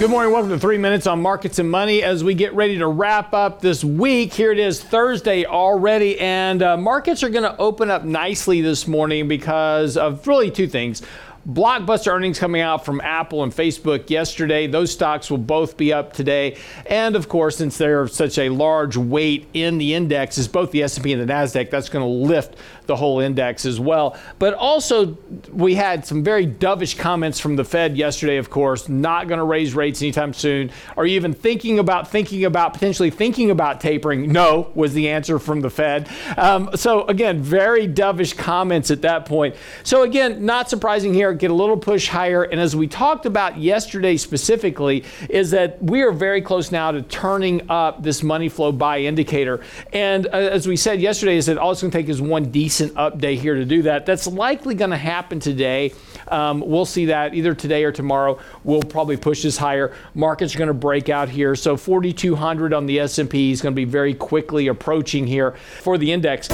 Good morning. Welcome to Three Minutes on Markets and Money. As we get ready to wrap up this week, here it is Thursday already, and uh, markets are going to open up nicely this morning because of really two things. Blockbuster earnings coming out from Apple and Facebook yesterday. Those stocks will both be up today. And of course, since they're such a large weight in the index, indexes, both the S&P and the Nasdaq, that's going to lift the whole index as well. But also, we had some very dovish comments from the Fed yesterday, of course, not going to raise rates anytime soon. Are you even thinking about thinking about potentially thinking about tapering? No, was the answer from the Fed. Um, so again, very dovish comments at that point. So again, not surprising here, get a little push higher. And as we talked about yesterday specifically, is that we are very close now to turning up this money flow buy indicator. And uh, as we said yesterday, is that all it's going to take is one decent recent update here to do that. That's likely going to happen today. Um, we'll see that either today or tomorrow. We'll probably push this higher. Markets are going to break out here. So 4,200 on the S&P is going to be very quickly approaching here for the index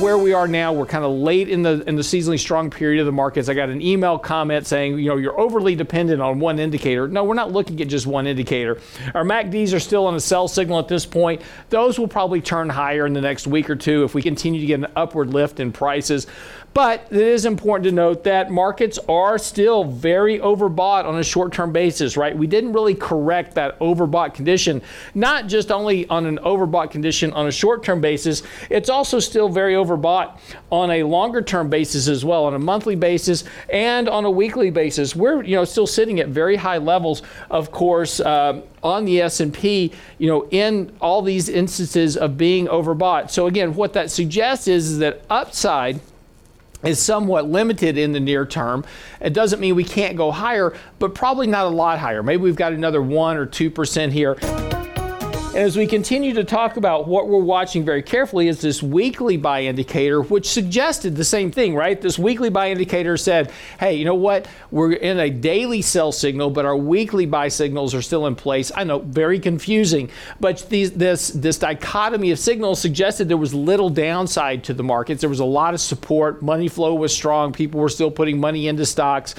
where we are now, we're kind of late in the in the seasonally strong period of the markets. I got an email comment saying, you know, you're overly dependent on one indicator. No, we're not looking at just one indicator. Our MACDs are still on a sell signal at this point. Those will probably turn higher in the next week or two if we continue to get an upward lift in prices. But it is important to note that markets are still very overbought on a short term basis, right? We didn't really correct that overbought condition, not just only on an overbought condition on a short term basis, it's also still very overbought on a longer term basis as well, on a monthly basis and on a weekly basis. We're you know still sitting at very high levels, of course. Uh, on the S&P, you know, in all these instances of being overbought. So again, what that suggests is, is that upside is somewhat limited in the near term. It doesn't mean we can't go higher, but probably not a lot higher. Maybe we've got another 1 or 2% here. And as we continue to talk about what we're watching very carefully is this weekly buy indicator, which suggested the same thing, right? This weekly buy indicator said, hey, you know what? We're in a daily sell signal, but our weekly buy signals are still in place. I know, very confusing, but these, this, this dichotomy of signals suggested there was little downside to the markets. There was a lot of support. Money flow was strong. People were still putting money into stocks.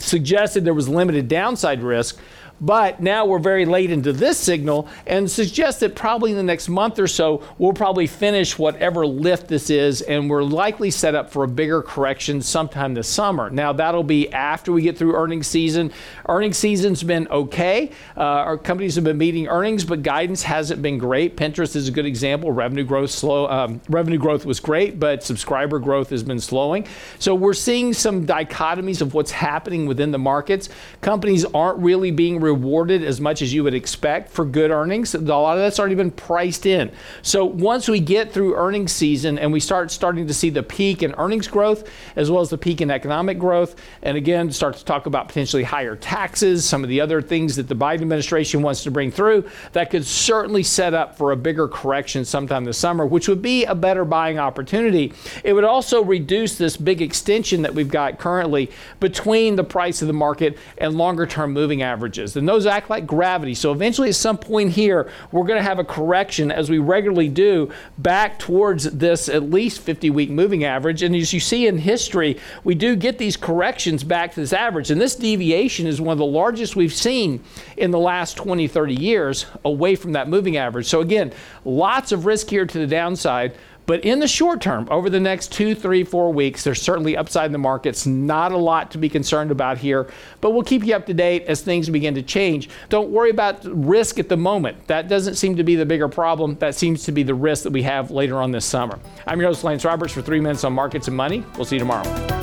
Suggested there was limited downside risk. But now we're very late into this signal and suggest that probably in the next month or so, we'll probably finish whatever lift this is, and we're likely set up for a bigger correction sometime this summer. Now, that'll be after we get through earnings season. Earnings season's been okay. Uh, our companies have been meeting earnings, but guidance hasn't been great. Pinterest is a good example. Revenue growth slow. Um, revenue growth was great, but subscriber growth has been slowing. So we're seeing some dichotomies of what's happening within the markets. Companies aren't really being rewarded rewarded as much as you would expect for good earnings. A lot of that's already been priced in. So once we get through earnings season and we start starting to see the peak in earnings growth as well as the peak in economic growth, and again start to talk about potentially higher taxes, some of the other things that the Biden administration wants to bring through, that could certainly set up for a bigger correction sometime this summer, which would be a better buying opportunity. It would also reduce this big extension that we've got currently between the price of the market and longer term moving averages and those act like gravity. So eventually, at some point here, we're going to have a correction, as we regularly do, back towards this at least 50 week moving average. And as you see in history, we do get these corrections back to this average. And this deviation is one of the largest we've seen in the last 20, 30 years away from that moving average. So, again, lots of risk here to the downside. But in the short term, over the next two, three, four weeks, there's certainly upside in the markets. Not a lot to be concerned about here, but we'll keep you up to date as things begin to change. Don't worry about risk at the moment. That doesn't seem to be the bigger problem. That seems to be the risk that we have later on this summer. I'm your host, Lance Roberts, for three minutes on markets and money. We'll see you tomorrow.